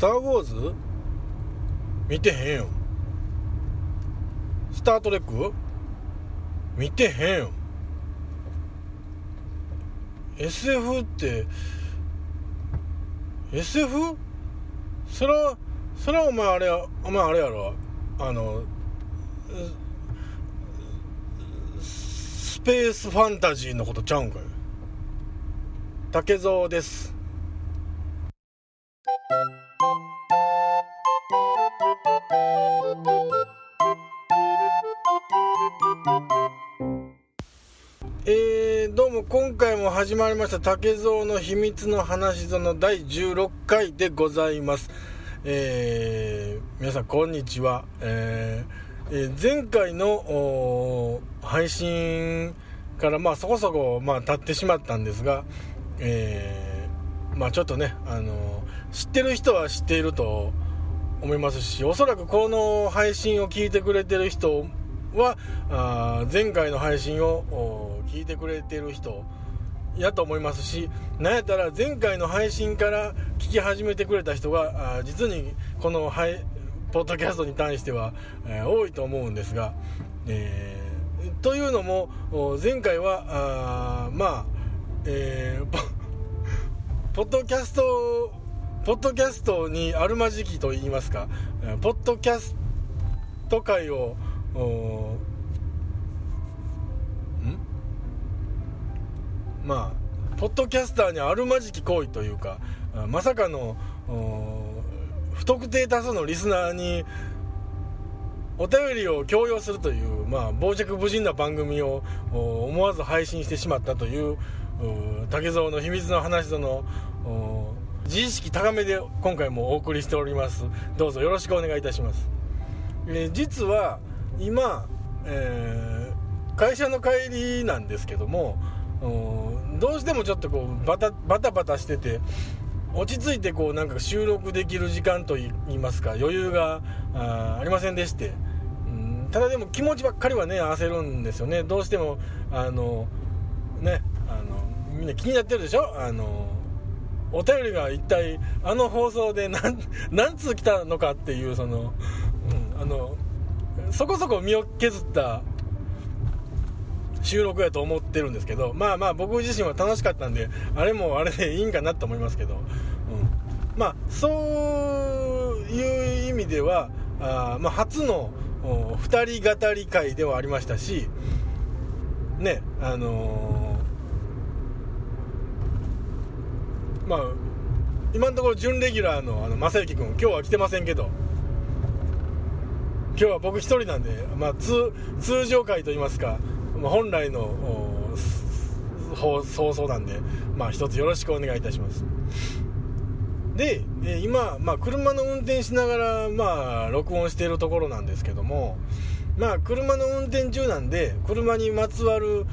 ター・ウォーズ？見てへんよ。スター・トレック？見てへんよ。SF って SF? それはそれはお前あれやお前あれやろ？あのスペースファンタジーのことちゃうんかよ竹蔵です。今回も始まりました竹蔵の秘密の話その第16回でございます。えー、皆さんこんにちは、えーえー、前回の配信からまあそこそこまあ経ってしまったんですが、えー、まあちょっとね、あの知ってる人は知っていると思いますしおそらくこの配信を聞いてくれてる人はあ前回の配信を聞いてくれてる人やと思いますしなんやったら前回の配信から聞き始めてくれた人が実にこのハイポッドキャストに対しては、えー、多いと思うんですが、えー、というのも前回はあまあ、えー、ポッドキャストポッドキャストにあるまじきと言いますかポッドキャスト界をまあポッドキャスターにあるまじき行為というかまさかの不特定多数のリスナーにお便りを強要するという、まあ、傍若無人な番組を思わず配信してしまったという竹蔵の秘密の話の自意識高めで今回もお送りしております。どうぞよろしくお願いいたします、えー、実は今、えー、会社の帰りなんですけどもどうしてもちょっとこうバタバタバタしてて落ち着いてこうなんか収録できる時間といいますか余裕があありませんでして、うん、ただでも気持ちばっかりはね焦るんですよね。どうしてもあのねあのみんな気になってるでしょ？あのお便りが一体あの放送で何 何通来たのかっていうその、うん、あのそこそこ身を削った収録やと思ってるんですけどまあまあ僕自身は楽しかったんであれもあれでいいんかなと思いますけど、うん、まあそういう意味ではあ、まあ、初の2人語り会ではありましたしねあのー、まあ今のところ準レギュラーのあの正行君今日は来てませんけど今日は僕一人なんで、まあ、通通常会といいますか本来の放送なんで、まあ、一つよろしくお願いいたします。で、え今、まあ、車の運転しながら、まあ、録音しているところなんですけどもまあ車の運転中なんで車にまつわる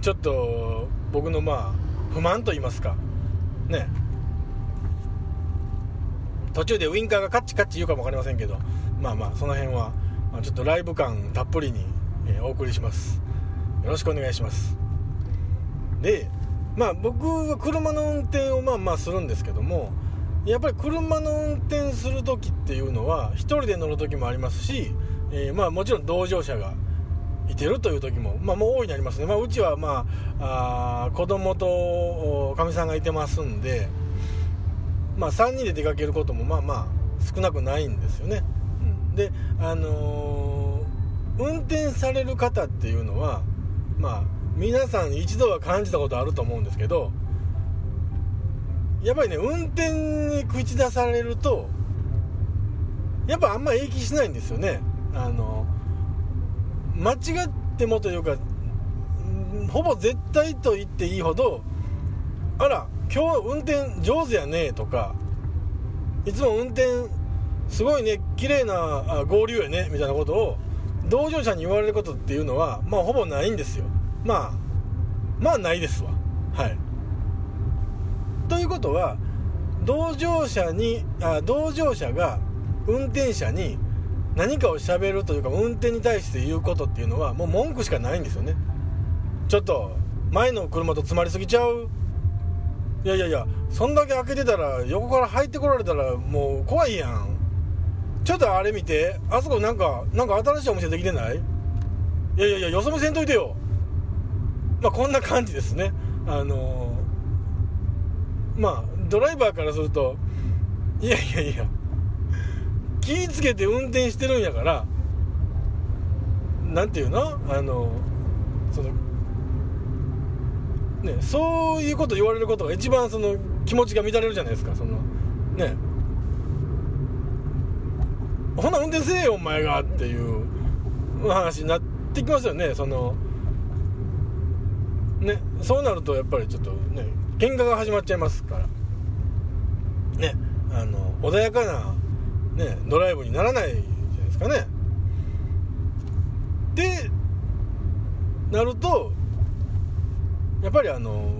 ちょっと僕のまあ不満と言いますかね。途中でウインカーがカッチカッチ言うかも分かりませんけどまあまあその辺は、まあ、ちょっとライブ感たっぷりに、え、お送りします。よろしくお願いします。でまあ僕は車の運転をまあまあするんですけどもやっぱり車の運転する時っていうのは1人で乗る時もありますし、えー、まあもちろん同乗者がいてるという時も、まあ、もう大いにありますね、まあ、うちは、まあ、あ子供とかみさんがいてますんで、まあ、3人で出かけることもまあまあ少なくないんですよね、うん、であのー、運転される方っていうのはまあ皆さん一度は感じたことあると思うんですけどやっぱりね運転に口出されるとやっぱあんま影響しないんですよね。あの間違ってもというかほぼ絶対と言っていいほどあら今日運転上手やねとかいつも運転すごいね綺麗な合流やねみたいなことを同乗者に言われることっていうのはまあほぼないんですよ。まあまあないですわ。はい。ということは同乗者にあ同乗者が運転者に何かをしゃべるというか運転に対して言うことっていうのはもう文句しかないんですよね。ちょっと前の車と詰まりすぎちゃう。いやいやいやそんだけ開けてたら横から入ってこられたらもう怖いやん。ちょっとあれ見て。あそこなんかなんか新しいお店できてない？いやいやいやよそ見せんといてよ。まあこんな感じですね。あのー、まあドライバーからするといやいやいや気ぃつけて運転してるんやからなんていうの？あのそのねそういうこと言われることが一番その気持ちが乱れるじゃないですか。そのね。ほな運転せえよお前がっていう話になってきますよね。そのねそうなるとやっぱりちょっとね喧嘩が始まっちゃいますから。ねあの穏やかな、ね、ドライブにならないじゃないですかね。でなるとやっぱりあの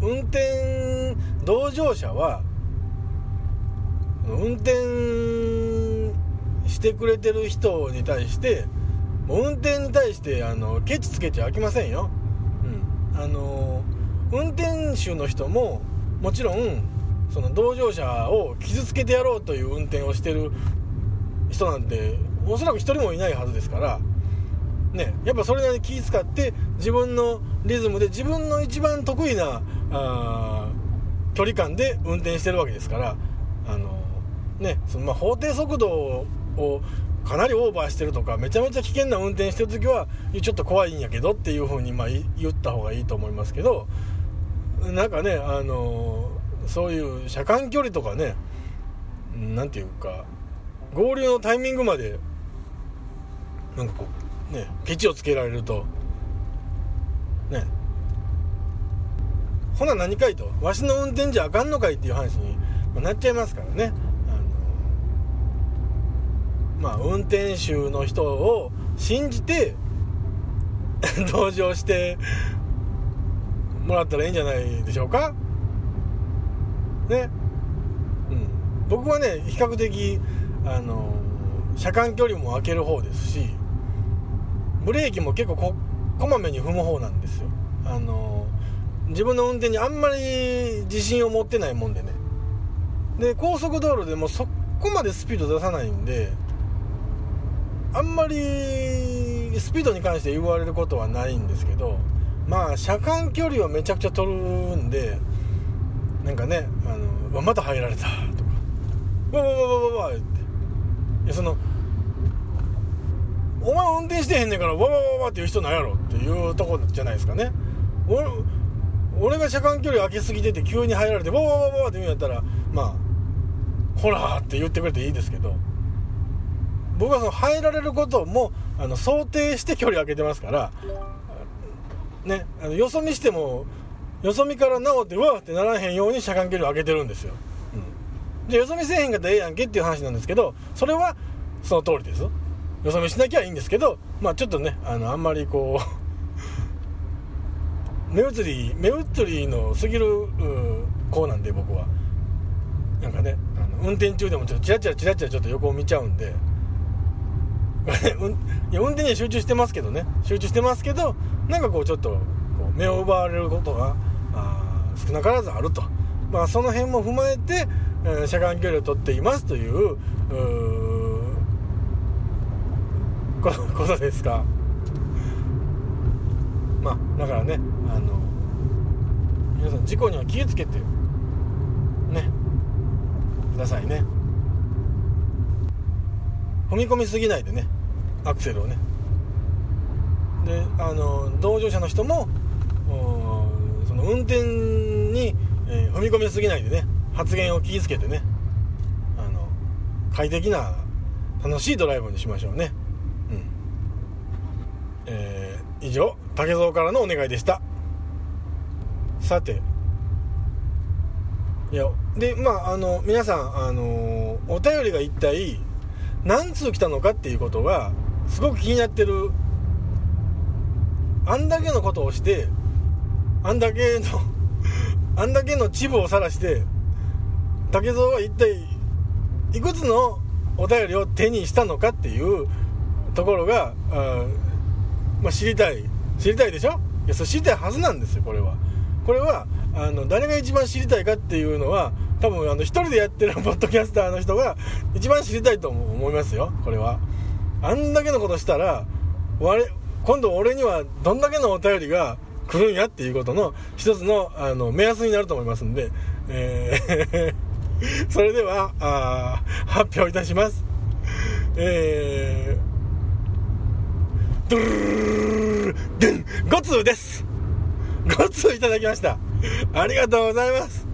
運転同乗者は運転してくれてる人に対してもう運転に対してあのケチつけちゃあきませんよ、うん、あの運転手の人ももちろんその同乗者を傷つけてやろうという運転をしてる人なんておそらく1人もいないはずですからねやっぱそれなりに気使って自分のリズムで自分の一番得意なあ距離感で運転してるわけですからあのねそのまあ法定速度をかなりオーバーしてるとかめちゃめちゃ危険な運転してる時はちょっと怖いんやけどっていう風にまあ言った方がいいと思いますけどなんかねあのそういう車間距離とかね何て言うか合流のタイミングまでなんかこうねケチをつけられるとね。ほな何かいとわしの運転じゃあかんのかいっていう話になっちゃいますからね。まあ運転手の人を信じて 同情してもらったらいいんじゃないでしょうか？ね。うん。僕はね比較的あの車間距離も空ける方ですしブレーキも結構ここまめに踏む方なんですよ。あの自分の運転にあんまり自信を持ってないもんでね。で高速道路でもそこまでスピード出さないんであんまりスピードに関して言われることはないんですけどまあ車間距離はめちゃくちゃ取るんでなんかねあのまた入られたとか。わわわわわわって。いやそのお前運転してへんねんからわわわわっていう人なんやろっていうとこじゃないですかね。俺俺が車間距離空けすぎてて急に入られてわわわわわって言うんやったらまあほらって言ってくれていいですけど。僕はその入られることもあの想定して距離を空けてますからねあのよそ見してもよそ見から直ってうわってならへんように車間距離を空けてるんですよ、うん、じゃよそ見せへんかったらええやんけっていう話なんですけどそれはその通りですよ。そ見しなきゃいいんですけどまあちょっとねあのあんまりこう 目移り目移りの過ぎる子なんで僕は。なんかねあの運転中でもちょっとチラチラチラチラちょっと横を見ちゃうんで いや運転には集中してますけどね。集中してますけどなんかこうちょっとこう目を奪われることが少なからずあると、まあ、その辺も踏まえて、えー、車間距離をとっていますということですか。まあだからねあの皆さん事故には気をつけてねくださいね。踏み込みすぎないでね。アクセルをね。であの同乗者の人もその運転に、えー、踏み込みすぎないでね。発言を気をつけてね。あの快適な楽しいドライブにしましょうね。うん。えー、以上竹蔵からのお願いでした。さて。いやでまああの皆さんあのお便りが一体何通来たのかっていうことがすごく気になってる。あんだけのことをしてあんだけの あんだけの恥部を晒して竹蔵は一体いくつのお便りを手にしたのかっていうところがあ、まあ、知りたい。知りたいでしょ？いやそれ知りたいはずなんですよこれは。これはあの誰が一番知りたいかっていうのは多分あの一人でやってるポッドキャスターの人が一番知りたいと思いますよこれは。あんだけのことしたら我今度俺にはどんだけのお便りが来るんやっていうことの一つのあの目安になると思いますんで、えー それではあ発表いたします。えー、ドルルル5通です5通いただきましたありがとうございます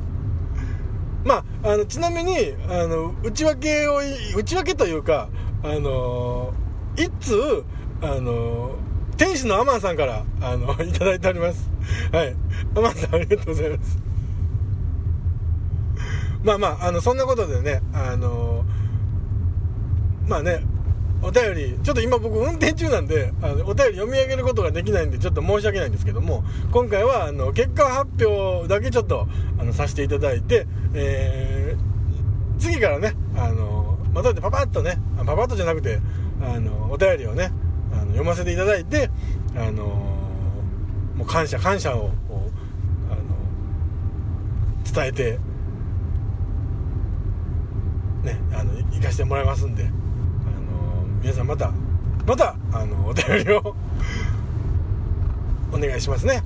まあ、あのちなみにあの内訳を内訳というかあの一通あの天使のアマンさんからあの いただいております。はい。アマンさんありがとうございます。まあまああのそんなことでねあのまあねお便り、ちょっと今僕運転中なんで、あのお便り読み上げることができないんで、ちょっと申し訳ないんですけども、今回は、あの、結果発表だけちょっと、あの、させていただいて、えー、次からね、あの、まとめてパパッとね、パパッとじゃなくて、あの、お便りをね、あの読ませていただいて、あの、もう感謝、感謝を、あの、伝えて、ね、あの、行かしてもらいますんで、皆さんまたまたあのお便りをお願いしますね。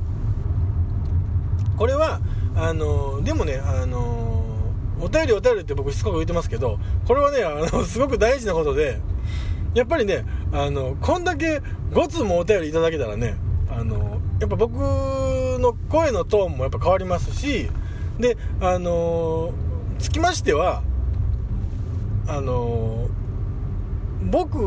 これはあのでもねあのお便りお便りって僕しつこく言ってますけどこれはねあのすごく大事なことでやっぱりねあのこんだけ5通もお便りいただけたらねあのやっぱ僕の声のトーンもやっぱ変わりますしであのつきましてはあの僕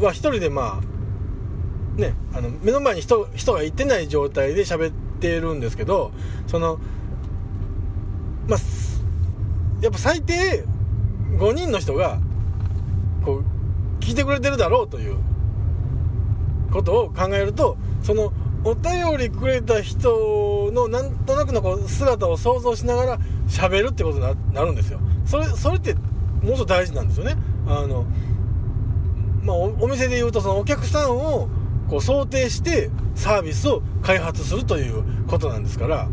は一人でまあねあの目の前に人人がいてない状態で喋ってるんですけどそのまあやっぱ最低5人の人がこう聞いてくれてるだろうということを考えるとそのお便りくれた人のなんとなくのこう姿を想像しながら喋るってことになるんですよ。それそれってもっと大事なんですよね。あのまあ、お店で言うとそのお客さんをこう想定してサービスを開発するということなんですから。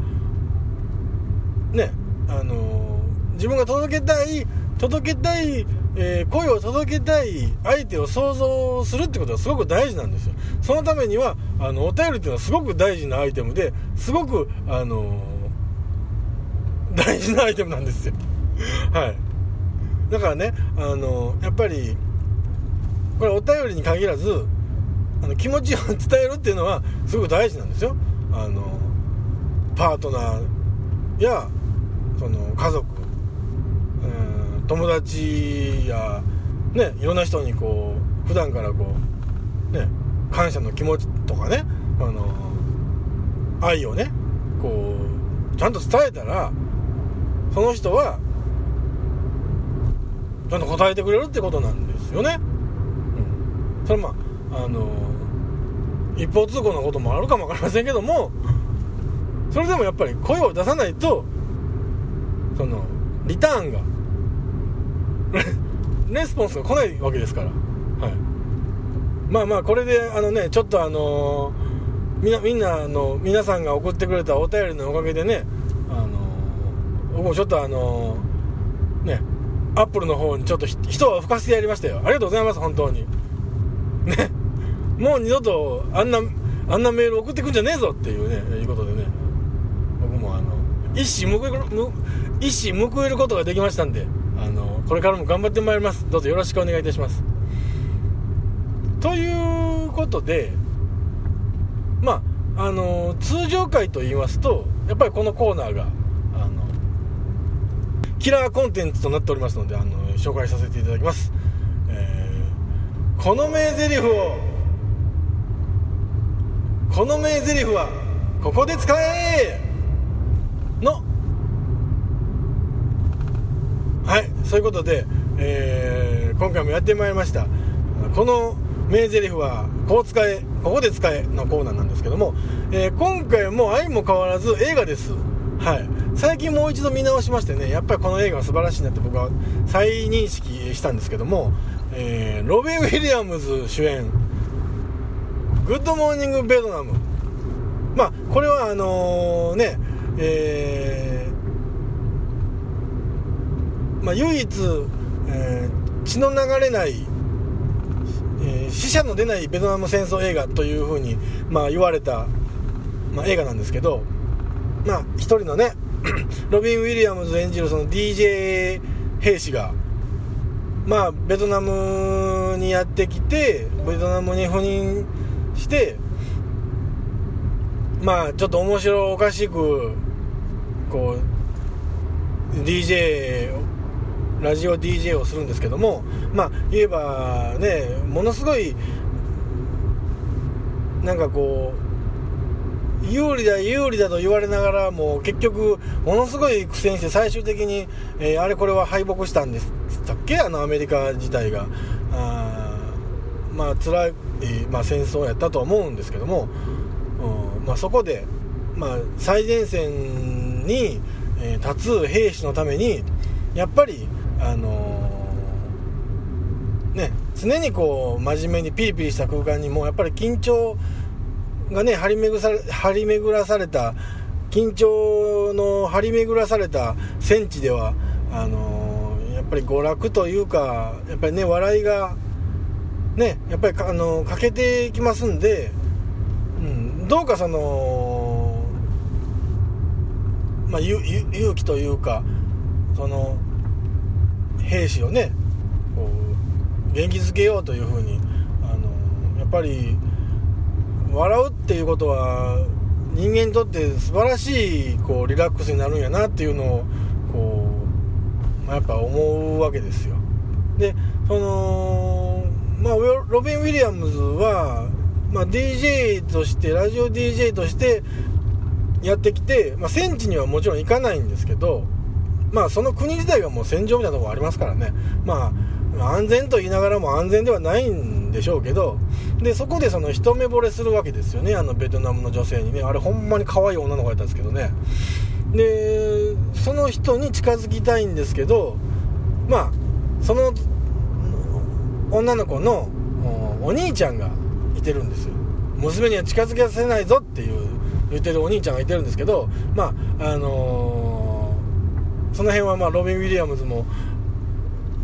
ねあのー、自分が届けたい届けたい、えー、声を届けたい相手を想像するってことはすごく大事なんですよ。そのためにはあのお便りっていうのはすごく大事なアイテムですごくあのー、大事なアイテムなんですよ。はい。だからねあのやっぱりこれお便りに限らずあの気持ちを伝えるっていうのはすごく大事なんですよ。あのパートナーやその家族、うん、友達やねいろんな人にこう普段からこうね感謝の気持ちとかねあの愛をねこうちゃんと伝えたらその人はちゃんと答えてくれるってことなんですよね。それまああの一方通行のこともあるかも分かりませんけどもそれでもやっぱり声を出さないとそのリターンが レスポンスが来ないわけですから、はい、まあまあこれであのねちょっとあのみんなみんなの皆さんが送ってくれたお便りのおかげでねあの僕もちょっとあのねアップルの方にちょっと人を吹かせてやりましたよ。ありがとうございます本当に。もう二度とあんなあんなメール送ってくんじゃねえぞっていうねいうことでね。僕もあの一矢報える一矢報えることができましたんであのこれからも頑張ってまいります。どうぞよろしくお願いいたします。ということでまああの通常回と言いますとやっぱりこのコーナーがあのキラーコンテンツとなっておりますのであの紹介させていただきます。この名台詞をこの名台詞はここで使えの。はいそういうことで、えー、今回もやってまいりました。この名台詞はこう使えここで使えのコーナーなんですけども、えー、今回も相も変わらず映画です。はい。最近もう一度見直しましてねやっぱりこの映画は素晴らしいなって僕は再認識したんですけどもえー、ロビン・ウィリアムズ主演「グッドモーニング・ベトナム」まあこれはあのー、ねえーまあ、唯一、えー、血の流れない、えー、死者の出ないベトナム戦争映画というふうに、まあ、言われた、まあ、映画なんですけど、まあ、一人のね ロビン・ウィリアムズ演じるその DJ 兵士が、まあ、ベトナムにやってきてベトナムに赴任してまあちょっと面白おかしくこう DJ ラジオ DJ をするんですけどもまあ言えばねものすごいなんかこう有利だ有利だと言われながらも結局ものすごい苦戦して最終的に、えー、あれこれは敗北したんです。たっけ？あのアメリカ自体が。あまあ辛い、まあ、戦争やったと思うんですけども、うんまあ、そこで、まあ、最前線に、えー、立つ兵士のためにやっぱりあのー、ね常にこう真面目にピリピリした空間にもやっぱり緊張がね張り巡され張り巡らされた緊張の張り巡らされた戦地ではあのー、やっぱり娯楽というかやっぱりね笑いがねやっぱりあの欠けてきますんで、うん、どうかそのまあ勇気というかその兵士をねこう元気づけようというふうにあのやっぱり笑うっていうことは人間にとって素晴らしいこうリラックスになるんやなっていうのをこう、まあ、やっぱ思うわけですよ。でそのまあロビン・ウィリアムズは、まあ、DJ としてラジオ DJ としてやってきて、まあ、戦地にはもちろん行かないんですけどまあその国自体がもう戦場みたいなところありますからね。まあ安全と言いながらも安全ではないんでしょうけどでそこでその一目惚れするわけですよね。あのベトナムの女性にね。あれほんまに可愛い女の子やったんですけどね。でその人に近づきたいんですけどまあその女の子のお兄ちゃんがいてるんですよ。娘には近づけさせないぞっていう言ってるお兄ちゃんがいてるんですけどまああのーその辺はまあロビン・ウィリアムズも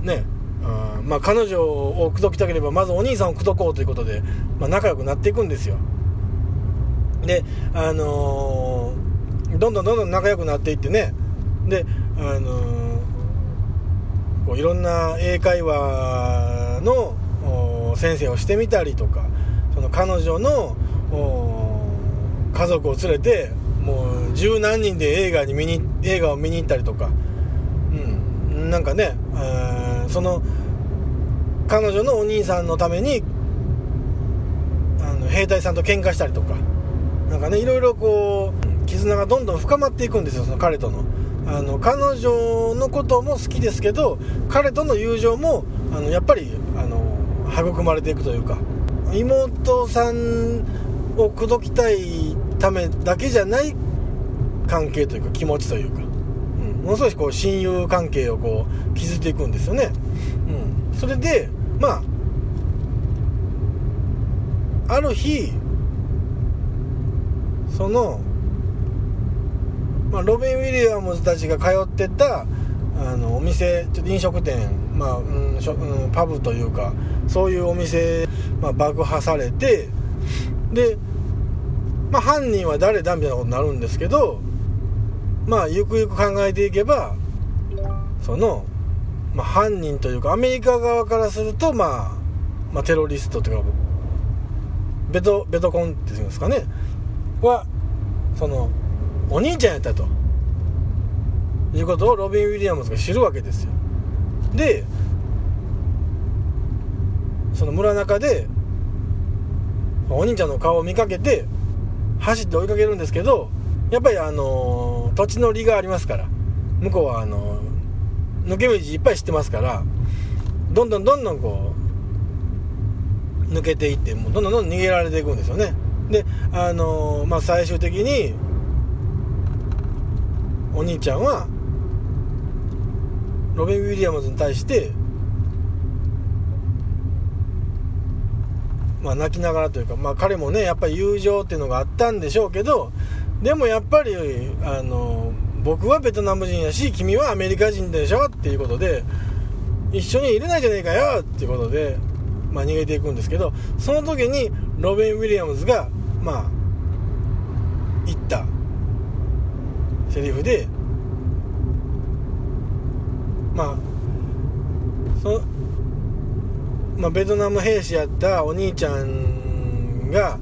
ねうんまあ、彼女を口説きたければまずお兄さんを口説こうということで、まあ、仲良くなっていくんですよ。であのー、どんどんどんどん仲良くなっていってねであのー、こういろんな英会話の先生をしてみたりとかその彼女の家族を連れてもう十何人で映画に見に映画を見に行ったりとか、うん、なんかね、えー、その彼女のお兄さんのためにあの兵隊さんと喧嘩したりとか。なんかねいろいろこう絆がどんどん深まっていくんですよその彼との。あの彼女のことも好きですけど彼との友情もあのやっぱりあの育まれていくというか妹さんを口説きたいためだけじゃない関係というか気持ちというか、うん、ものすごいこう親友関係をこう築いていくんですよね、うん、それでまあある日その、まあ、ロビン・ウィリアムズたちが通ってたあのお店ちょっと飲食店、まあうんしょうん、パブというかそういうお店、まあ、爆破されてでまあ、犯人は誰だみたいなことになるんですけどまあゆくゆく考えていけばその、まあ、犯人というかアメリカ側からすると、まあ、まあテロリストというかベトベトコンっていうんですかねはそのお兄ちゃんやったということをロビン・ウィリアムズが知るわけですよ。でその村中でお兄ちゃんの顔を見かけて走って追いかけるんですけどやっぱりあの土地の利がありますから向こうはあの抜け道いっぱい知ってますからどんどんどんどんこう抜けていってもうどんどんどんどん逃げられていくんですよね。であのまあ最終的にお兄ちゃんはロビン・ウィリアムズに対してまあ、泣きながらというか、まあ、彼もねやっぱり友情っていうのがあったんでしょうけどでもやっぱりあの僕はベトナム人やし君はアメリカ人でしょっていうことで一緒にいれないじゃねえかよっていうことで、まあ、逃げていくんですけどその時にロビン・ウィリアムズがまあ言ったセリフでまあそまあ、ベトナム兵士やったお兄ちゃんが、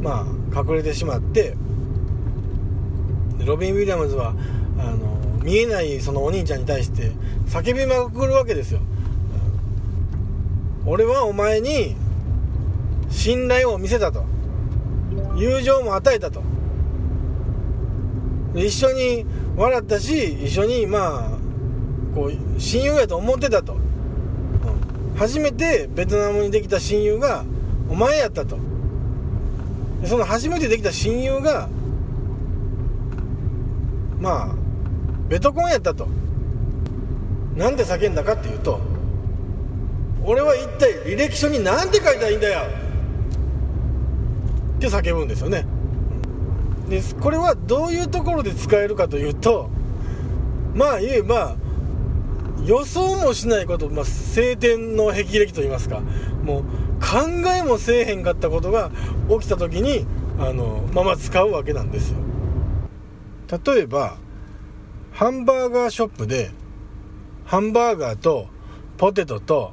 まあ、隠れてしまってロビン・ウィリアムズはあの見えないそのお兄ちゃんに対して叫びまくるわけですよ。俺はお前に信頼を見せたと。友情も与えたと。一緒に笑ったし一緒にまあこう親友やと思ってたと、うん、初めてベトナムにできた親友がお前やったと。その初めてできた親友がまあベトコンやったと。なんで叫んだかっていうと俺は一体履歴書に何て書いたらいいんだよ。って叫ぶんですよね。でこれはどういうところで使えるかというとまあ言えば予想もしないこと、まあ、晴天の霹靂と言いますかもう考えもせえへんかったことが起きた時にあのまま使うわけなんですよ。例えばハンバーガーショップでハンバーガーとポテトと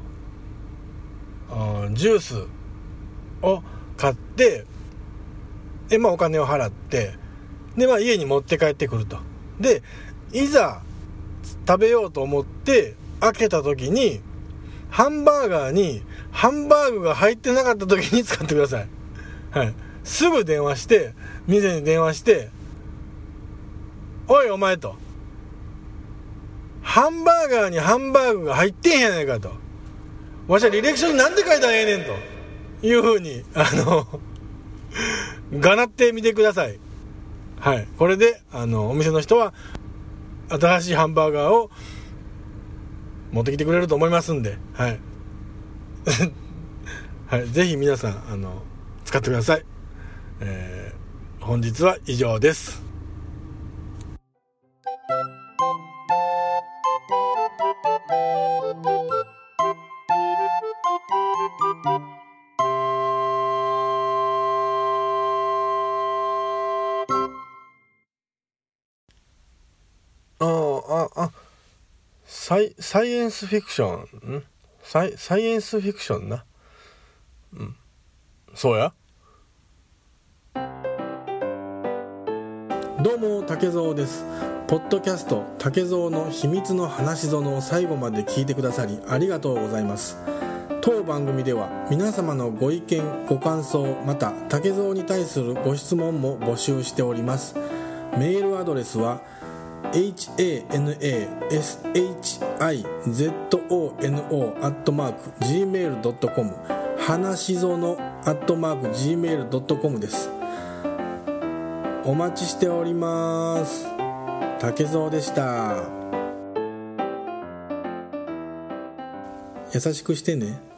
ジュースを買ってで、まあ、お金を払ってで、まあ、家に持って帰ってくると。でいざ食べようと思って開けた時にハンバーガーにハンバーグが入ってなかった時に使ってくださいはいすぐ電話して店に電話して「おいお前」とハンバーガーにハンバーグが入ってんやないかと。わしは履歴書に何て書いたらええねんと。いうふうに、あの がなってみてください。はい。これで、あの、お店の人は、新しいハンバーガーを持ってきてくれると思いますんで、はい。はい。ぜひ皆さん、あの、使ってください。えー、本日は以上です。サイサイエンスフィクション？サイサイエンスフィクションな。うん。そうや。どうも竹蔵です。ポッドキャスト竹蔵の秘密の話園を最後まで聞いてくださりありがとうございます。当番組では皆様のご意見ご感想また竹蔵に対するご質問も募集しております。メールアドレスは「hanashizono.gmail.com 花しぞの .gmail.com ですお待ちしております竹蔵でした優しくしてね